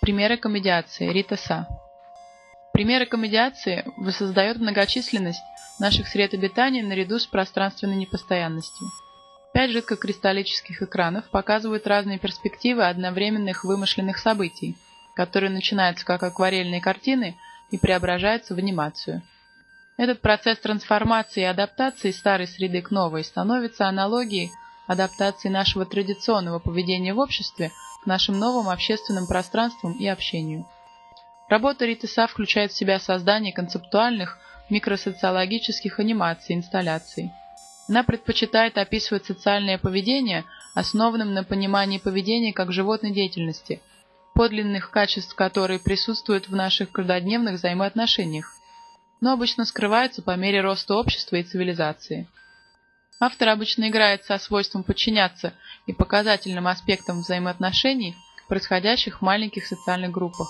Примеры комедиации. Рита Са. Примеры комедиации воссоздает многочисленность наших сред обитания наряду с пространственной непостоянностью. Пять жидкокристаллических экранов показывают разные перспективы одновременных вымышленных событий, которые начинаются как акварельные картины и преображаются в анимацию. Этот процесс трансформации и адаптации старой среды к новой становится аналогией адаптации нашего традиционного поведения в обществе к нашим новым общественным пространствам и общению. Работа Ритеса включает в себя создание концептуальных микросоциологических анимаций инсталляций. Она предпочитает описывать социальное поведение, основанным на понимании поведения как животной деятельности, подлинных качеств которой присутствуют в наших каждодневных взаимоотношениях, но обычно скрываются по мере роста общества и цивилизации. Автор обычно играет со свойством подчиняться и показательным аспектам взаимоотношений, происходящих в маленьких социальных группах.